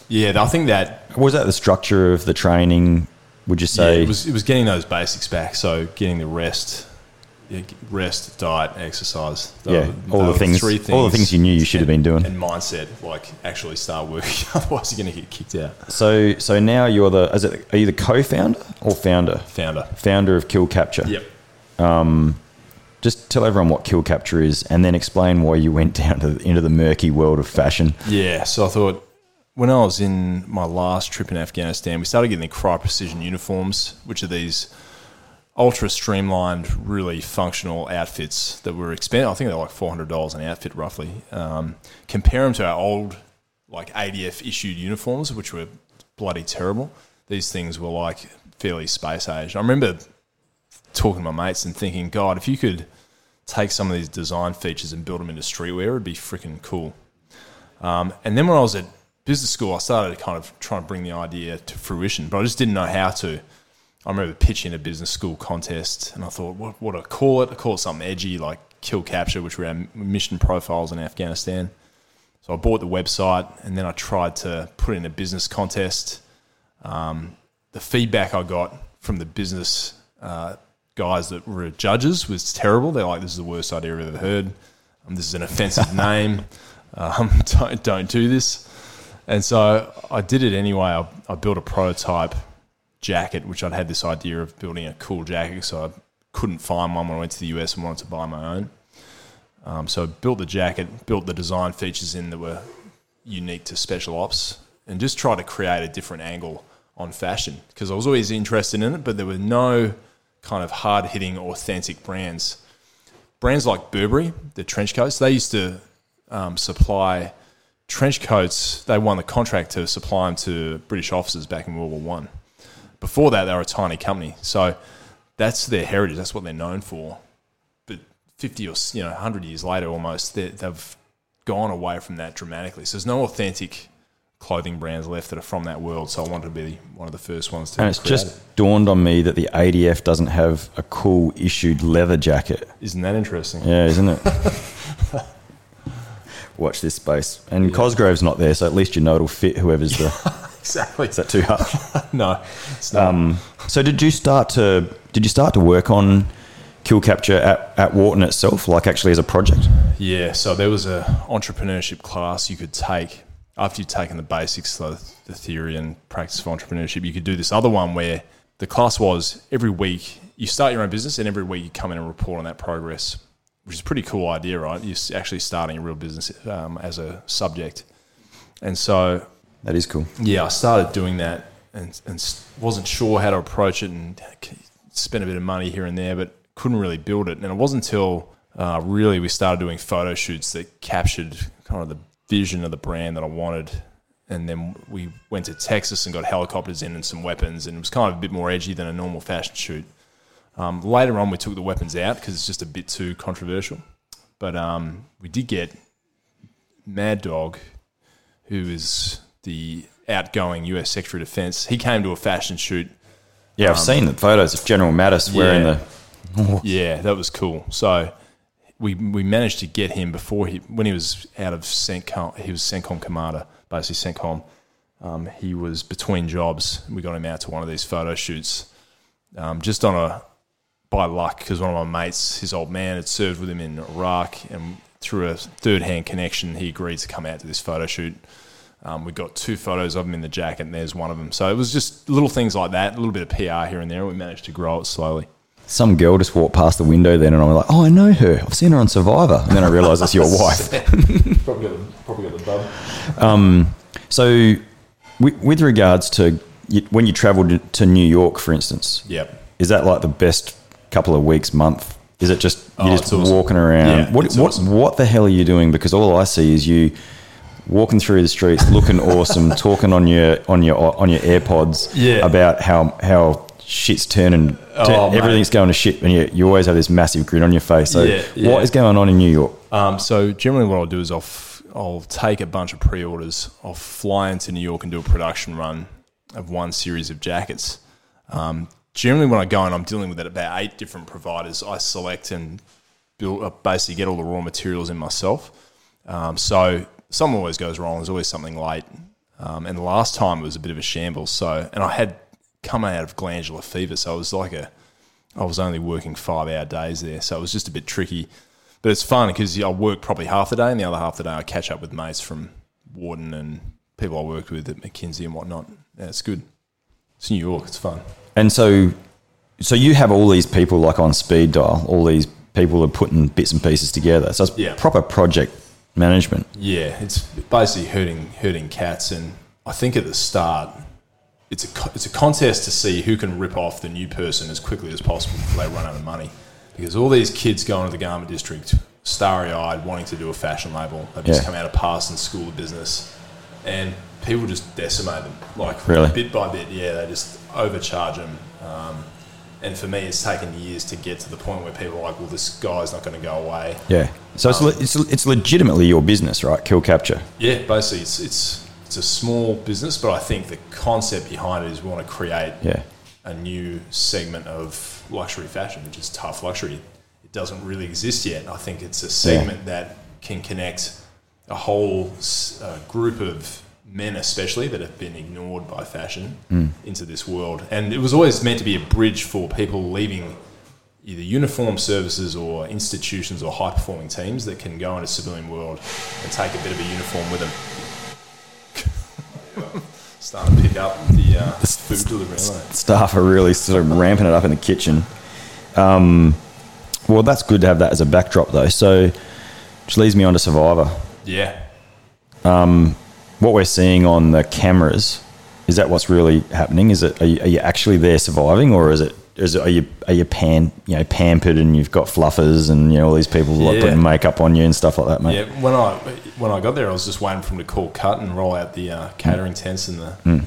Yeah, I think that Was that the structure of the training? Would you yeah, say? it was it was getting those basics back. So getting the rest, Yeah, rest, diet, exercise. Yeah, all the were things- all the things you knew you should have been doing. And mindset, like actually start working. Otherwise, you're going to get kicked out. So so now you're the is it are you the co-founder or founder? Founder. Founder of Kill Kapture. Yep. Um, just tell everyone what Kill Kapture is, and then explain why you went down to into the murky world of fashion. Yeah, so I thought when I was in my last trip in Afghanistan, we started getting the Crye Precision uniforms, which are these ultra streamlined, really functional outfits that were expensive. I think they're like four hundred dollars an outfit, roughly. Um, compare them to our old like ADF issued uniforms, which were bloody terrible. These things were like fairly space age. I remember talking to my mates and thinking, God, if you could take some of these design features and build them into streetwear, it'd be freaking cool. Um, and then when I was at business school, I started kind of trying to bring the idea to fruition, but I just didn't know how to. I remember pitching a business school contest, and I thought, what what do I call it? I call it something edgy, like Kill Kapture, which were our mission profiles in Afghanistan. So I bought the website, and then I tried to put in a business contest. Um, the feedback I got from the business uh, guys that were judges was terrible. They're like, "This is the worst idea I've ever heard. Um, this is an offensive name. Um, don't don't do this." And so I did it anyway. I, I built a prototype jacket, which I'd had this idea of building a cool jacket, so I couldn't find one when I went to the US and wanted to buy my own. Um, so I built the jacket, built the design features in that were unique to special ops, and just try to create a different angle on fashion because I was always interested in it, but there were no kind of hard hitting, authentic brands. Brands like Burberry, the trench coats, they used to um, supply trench coats. They won the contract to supply them to British officers back in World War One. Before that, they were a tiny company, so that's their heritage. That's what they're known for. But fifty or you know, hundred years later, almost they- they've gone away from that dramatically. So there's no authentic clothing brands left that are from that world. So I wanted to be one of the first ones to. And it's just it. dawned on me that the ADF doesn't have a cool issued leather jacket. isn't that interesting? Yeah, isn't it? Watch this space. And Cosgrove's not there, so at least you know it'll fit whoever's the. Exactly. Is that too harsh? no. Um, so did you start to did you start to work on Kill Kapture at, at Wharton itself, like actually as a project? Yeah, so there was a entrepreneurship class you could take after you'd taken the basics, so the theory and practice of entrepreneurship. You could do this other one where the class was every week you start your own business, and every week you come in and report on that progress, which is a pretty cool idea, right? You're actually starting a real business um, as a subject, and so That is cool. yeah, I started doing that and, and wasn't sure how to approach it and spent a bit of money here and there, but couldn't really build it. And it wasn't until uh, really we started doing photo shoots that captured kind of the vision of the brand that I wanted. And then we went to Texas and got helicopters in and some weapons, and it was kind of a bit more edgy than a normal fashion shoot. Um, later on, we took the weapons out because it's just a bit too controversial. But um, we did get Mad Dog, who is the outgoing US Secretary of Defense. He came to a fashion shoot. Yeah, I've seen the photos of General Mattis wearing Yeah. the. Yeah, that was cool. So we we managed to get him before he when he was out of CENTCOM. He was CENTCOM commander, basically CENTCOM. Um, he was between jobs. We got him out to one of these photo shoots, um, just on a by luck because one of my mates, his old man, had served with him in Iraq, and through a third hand connection, he agreed to come out to this photo shoot. Um, we got two photos of him in the jacket, and there's one of them. So it was just little things like that, a little bit of PR here and there, and we managed to grow it slowly. Some girl just walked past the window then, and I'm like, "Oh, I know her. I've seen her on Survivor." And then I realised it's your wife. Probably got the, probably got the bub. So, with, with regards to when you travelled to New York, for instance, Yep. is that like the best couple of weeks, month? Is it just Oh, you're it's just awesome. walking around? Yeah, what what awesome. what the hell are you doing? Because all I see is you walking through the streets, looking awesome, talking on your on your on your AirPods Yeah. about how how shit's turning, Oh, turn- everything's going to shit, and you, you always have this massive grin on your face. So, Yeah, yeah. what is going on in New York? Um, so generally, what I'll do is I'll f- I'll take a bunch of pre-orders. I'll fly into New York and do a production run of one series of jackets. Um, generally, when I go and I'm dealing with it, about eight different providers, I select and build uh, basically get all the raw materials in myself. Um, so something always goes wrong. There's always something late. Um, and the last time it was a bit of a shambles. So and I had come out of glandular fever, so it was like a I was only working five hour days there, so it was just a bit tricky. But it's fun because I work probably half the day, and the other half the day I catch up with mates from Wharton and people I worked with at McKinsey and whatnot. Yeah, it's good. It's New York. It's fun. And so, so you have all these people like on speed dial, all these people are putting bits and pieces together. So it's Yeah. proper project management. Yeah, it's basically hurting hurting cats, and I think at the start, it's a it's a contest to see who can rip off the new person as quickly as possible before they run out of money, because all these kids going to the garment district, starry eyed, wanting to do a fashion label, they've just Yeah. come out of Parsons School of Business, and people just decimate them like Really? bit by bit. Yeah, they just overcharge them. Um, and for me, it's taken years to get to the point where people are like, "Well, this guy's not going to go away." Yeah. So it's, le- it's it's legitimately your business, right? Kill Kapture. Yeah, basically, it's it's it's a small business, but I think the concept behind it is we want to create Yeah. a new segment of luxury fashion, which is tough luxury. It doesn't really exist yet. I think it's a segment that can connect a whole uh, group of men, especially that have been ignored by fashion, into this world. And it was always meant to be a bridge for people leaving either uniform services or institutions or high performing teams that can go into civilian world and take a bit of a uniform with them. Starting to pick up the uh, food delivery. aren't? Staff are really sort of ramping it up in the kitchen. Um, well, that's good to have that as a backdrop, though. So, which leads me on to Survivor. Yeah. What we're seeing on the cameras is that what's really happening? Is it are you, are you actually there surviving, or is it is it are you are you pan you know pampered and you've got fluffers and you know all these people like Yeah. putting makeup on you and stuff like that, mate? Yeah, when I when I got there, I was just waiting for them to call cut and roll out the uh, catering tents and the Hmm.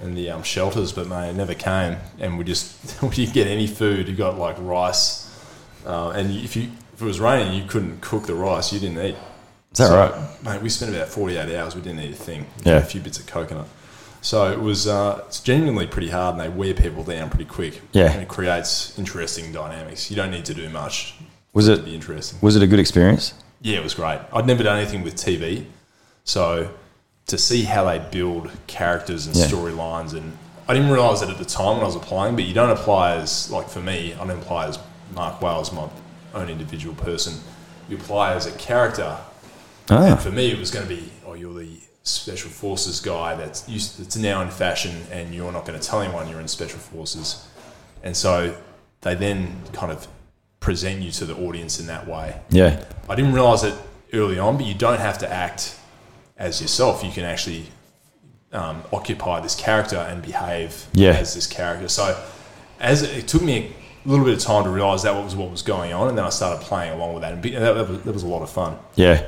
and the um, shelters, but mate, it never came. And we just we didn't get any food. You got like rice, uh, and if you if it was raining, you couldn't cook the rice. You didn't eat. Is that So, right? mate? We spent about forty eight hours. We didn't eat a thing. Yeah. a few bits of coconut. So it was uh, it's genuinely pretty hard, and they wear people down pretty quick. Yeah. and it creates interesting dynamics. You don't need to do much. Was it be interesting? was it a good experience? Yeah, it was great. I'd never done anything with TV, so to see how they build characters and Yeah. storylines, and I didn't realise that at the time when I was applying. But you don't apply as like for me, I don't apply as Mark Wales, my own individual person. You apply as a character. Ah, And for me, it was going to be, oh, you're the special forces guy that's used, that's now in fashion, and you're not going to tell anyone you're in special forces. And so they then kind of present you to the audience in that way. yeah, I didn't realize it early on, but you don't have to act as yourself. You can actually um, occupy this character and behave Yeah. as this character. So, as it, it took me a little bit of time to realize that was what was going on, and then I started playing along with that, and that, that, was, that was a lot of fun. yeah,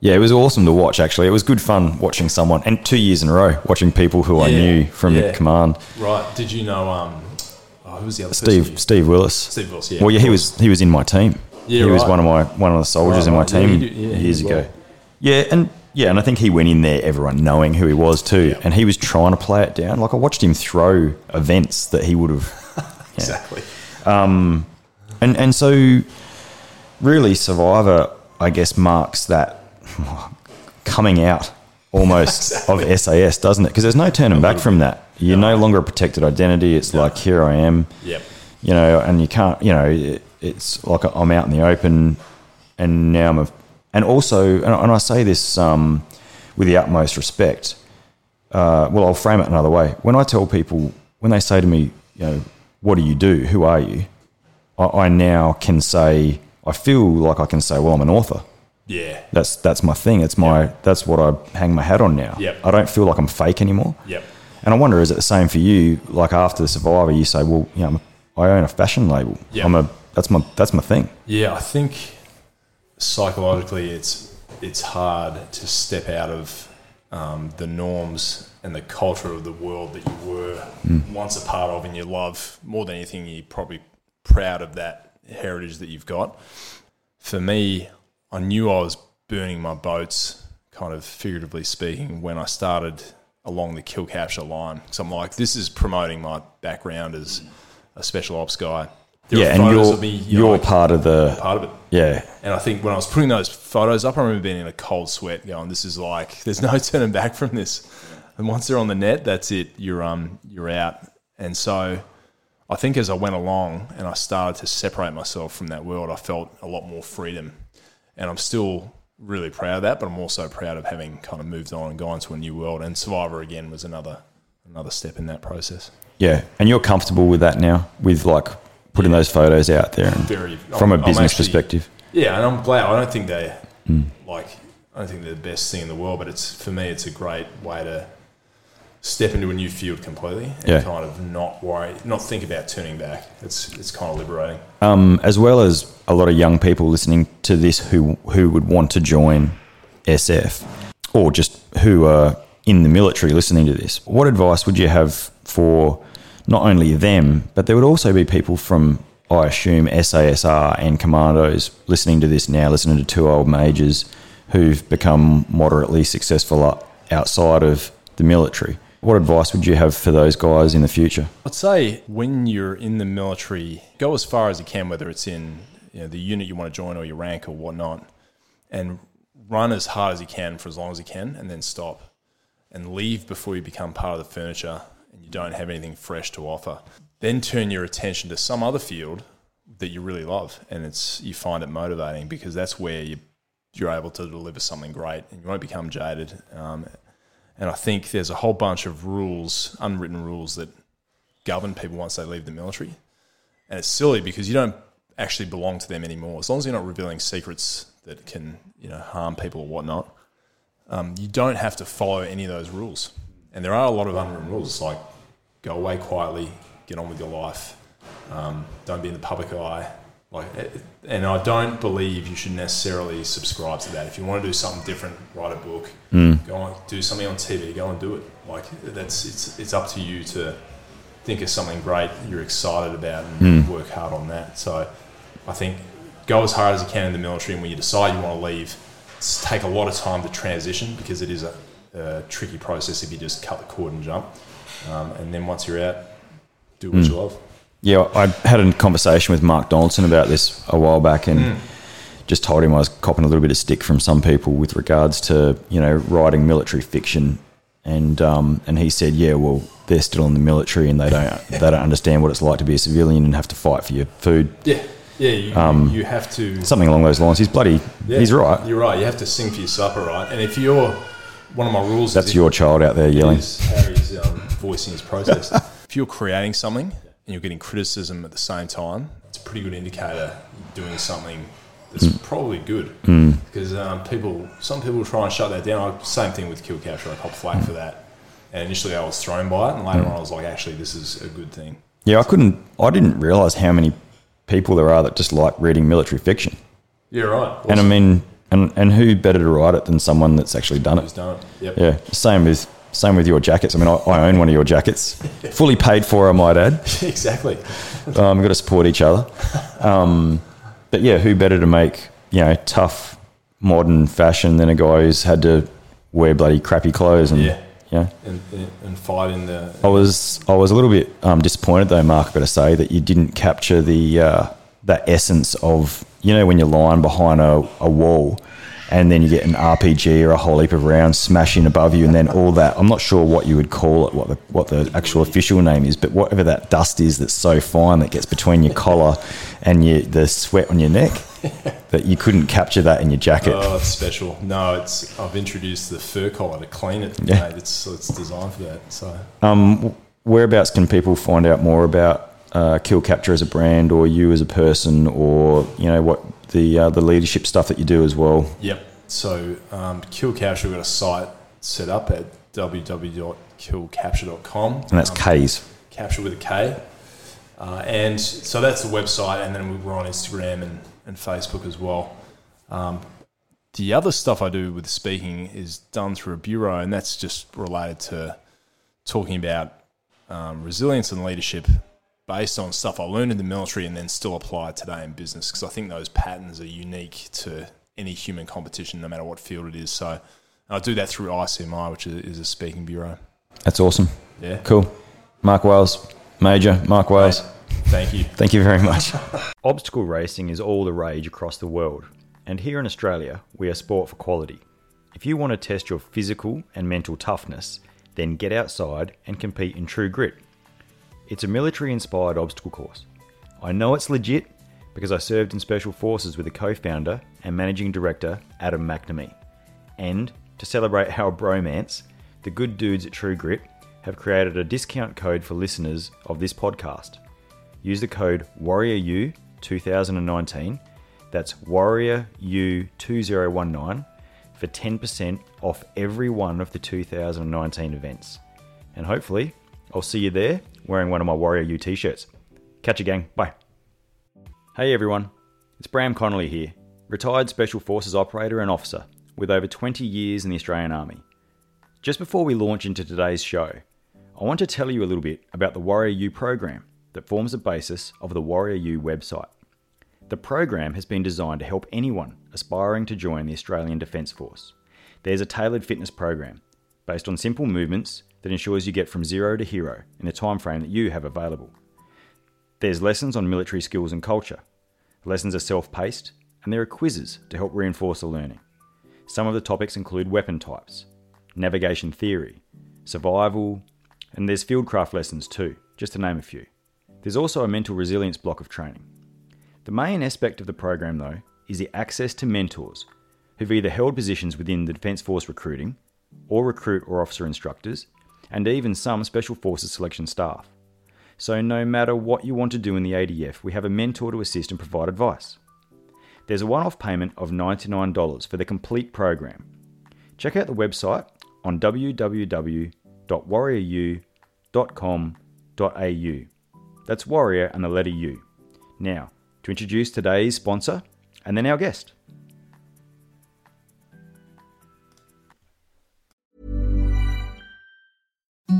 yeah. It was awesome to watch. Actually, it was good fun watching someone and two years in a row watching people who I knew from yeah. command. Right? Did you know? Um, oh, who was the other you- Steve Steve Willis. Steve Willis, yeah, Well, yeah, he was he was in my team. Yeah, he was one of my one of the soldiers Right, in my right. Team did- yeah, years ago. well. Yeah, and yeah, and I think he went in there, everyone knowing who he was too, Yeah. and he was trying to play it down. Like I watched him throw events that he would have, exactly. Um, and and so really Survivor, I guess, marks that coming out almost of SAS, doesn't it? Because there's no turning back from that. You're no longer a protected identity. It's like here I am Yep. you know, and you can't, you know, it, it's like I'm out in the open, and now I'm, a, and also, and I- and I say this um, with the utmost respect. Uh, well, I'll frame it another way. When I tell people, when they say to me, you know, what do you do? Who are you? I, I now can say, I feel like I can say, well, I'm an author. Yeah. That's that's my thing. It's my that's what I hang my hat on now. Yep. I don't feel like I'm fake anymore. Yep. And I wonder, is it the same for you? Like after the Survivor, you say, "Well, you know, I own a fashion label. Yeah. I'm a that's my that's my thing." Yeah, I think psychologically it's it's hard to step out of um, the norms and the culture of the world that you were once a part of and you love more than anything you're probably proud of that heritage that you've got. For me, I knew I was burning my boats, kind of figuratively speaking, when I started along the Kill Kapture line. So I'm like, this is promoting my background as a special ops guy. There yeah, and you're me, you you're like, part of the part of it. yeah And I think when I was putting those photos up, I remember being in a cold sweat, going, "This is like, there's no turning back from this." And once they're on the net, that's it. You're um, you're out. And so, I think as I went along and I started to separate myself from that world, I felt a lot more freedom. And I'm still really proud of that, but I'm also proud of having kind of moved on and gone to a new world. And Survivor again was another another step in that process. Yeah, and you're comfortable with that now, with like putting those photos out there, and Very from a I'm- I'm business actually- perspective. Yeah, and I'm glad. I don't think they hmm. like. I don't think they're the best thing in the world, but it's for me. It's a great way to step into a new field completely and Yeah. kind of not worry, not think about turning back. It's it's kind of liberating. um, as well as a lot of young people listening to this who who would want to join SF or just who are in the military listening to this. What advice would you have for not only them, but there would also be people from I assume SASR and commandos listening to this now, listening to two old majors who've become moderately successful outside of the military. What advice would you have for those guys in the future? I'd say when you're in the military, go as far as you can, whether it's in you know, the unit you want to join or your rank or whatnot, and run as hard as you can for as long as you can, and then stop and leave before you become part of the furniture and you don't have anything fresh to offer. Then turn your attention to some other field that you really love, and it's you find it motivating because that's where you you're able to deliver something great, and you won't become jaded. Um, and I think there's a whole bunch of rules, unwritten rules that govern people once they leave the military. And it's silly because you don't actually belong to them anymore. As long as you're not revealing secrets that can, you know, harm people or whatnot, um, you don't have to follow any of those rules. And there are a lot of unwritten rules. Like go away quietly, get on with your life, um, don't be in the public eye. Like, and I don't believe you should necessarily subscribe to that. If you want to do something different, write a book, hmm. go on, do something on TV, go and do it. Like that's it's it's up to you to think of something great you're excited about and hmm. work hard on that. So I think go as hard as you can in the military, and when you decide you want to leave, it's take a lot of time to transition because it is a, a tricky process if you just cut the cord and jump. Um, and then once you're out, do what hmm. you love. Yeah, I had a conversation with Mark Donaldson about this a while back, and just told him I was copping a little bit of stick from some people with regards to you know writing military fiction, and um, and he said, yeah, well, they're still in the military and they don't they don't understand what it's like to be a civilian and have to fight for your food, Yeah, yeah. You, you have to. something along those lines. He's bloody, Yeah, he's right. You're right. You have to sing for your supper, right? And if you're one of my rules, That's your child out there yelling. is Harry's um, voicing his protest. if you're creating something you're getting criticism at the same time, it's a pretty good indicator you're doing something that's Hmm. probably good. Because um, people, some people try and shut that down. I, same thing with Kill Kapture. I cop flack for that. And initially I was thrown by it, and later on I was like, actually, this is a good thing. Yeah, I couldn't, I didn't realize how many people there are that just like reading military fiction, You're right. and I mean, and and who better to write it than someone that's actually done Who's it? done it? Yep. Yeah, same with same with your jackets. I mean, I, I own one of your jackets, fully paid for, I might add. exactly. Um, we've got to support each other. Um, but yeah, who better to make you know tough modern fashion than a guy who's had to wear bloody crappy clothes and Yeah. and, and fight in the. I was I was a little bit um, disappointed though, Mark. I've got to say that you didn't capture the uh, that essence of you know when you're lying behind a, a wall, and then you get an RPG or a whole heap of rounds smashing above you, and then all that. I'm not sure what you would call it, what the what the actual official name is, but whatever that dust is that's so fine that gets between your collar and your the sweat on your neck, that you couldn't capture that in your jacket. Oh, it's special. No, it's. I've introduced the fur collar to clean it. Yeah. Mate. It's it's designed for that. So Um, whereabouts can people find out more about uh, Kill Kapture as a brand, or you as a person, or you know what the uh, the leadership stuff that you do as well? Yep. So, um, Kill Kapture, we've got a site set up at www.killkapture.com. And that's Um, K's. Capture with a K. Uh, and so that's the website, and then we're on Instagram and, and Facebook as well. Um, the other stuff I do with speaking is done through a bureau, and that's just related to talking about um, resilience and leadership based on stuff I learned in the military and then still apply today in business because I think those patterns are unique to any human competition, no matter what field it is. So I do that through ICMI, which is, is a speaking bureau. That's awesome. Yeah. Cool. Mark Wales, Major Mark Wales. Thank you. Thank you very much. Obstacle racing is all the rage across the world, and here in Australia, we are sport for quality. If you want to test your physical and mental toughness, then get outside and compete in true grit. It's a military inspired obstacle course. I know it's legit because I served in Special Forces with the co founder and managing director, Adam McNamee. And to celebrate our bromance, the good dudes at True Grit have created a discount code for listeners of this podcast. Use the code WarriorU2019, that's WarriorU2019, for 10% off every one of the 2019 events. And hopefully, I'll see you there wearing one of my Warrior U t shirts. Catch you, gang. Bye. Hey everyone, it's Bram Connolly here, retired Special Forces operator and officer with over 20 years in the Australian Army. Just before we launch into today's show, I want to tell you a little bit about the Warrior U program that forms the basis of the Warrior U website. The program has been designed to help anyone aspiring to join the Australian Defence Force. There's a tailored fitness program based on simple movements that ensures you get from zero to hero in the time frame that you have available. There's lessons on military skills and culture. Lessons are self paced, and there are quizzes to help reinforce the learning. Some of the topics include weapon types, navigation theory, survival, and there's fieldcraft lessons too, just to name a few. There's also a mental resilience block of training. The main aspect of the program, though, is the access to mentors who've either held positions within the Defence Force recruiting, or recruit or officer instructors, and even some Special Forces selection staff. So, no matter what you want to do in the ADF, we have a mentor to assist and provide advice. There's a one off payment of $99 for the complete program. Check out the website on www.warriorU.com.au. That's warrior and the letter U. Now, to introduce today's sponsor and then our guest. Mm-hmm.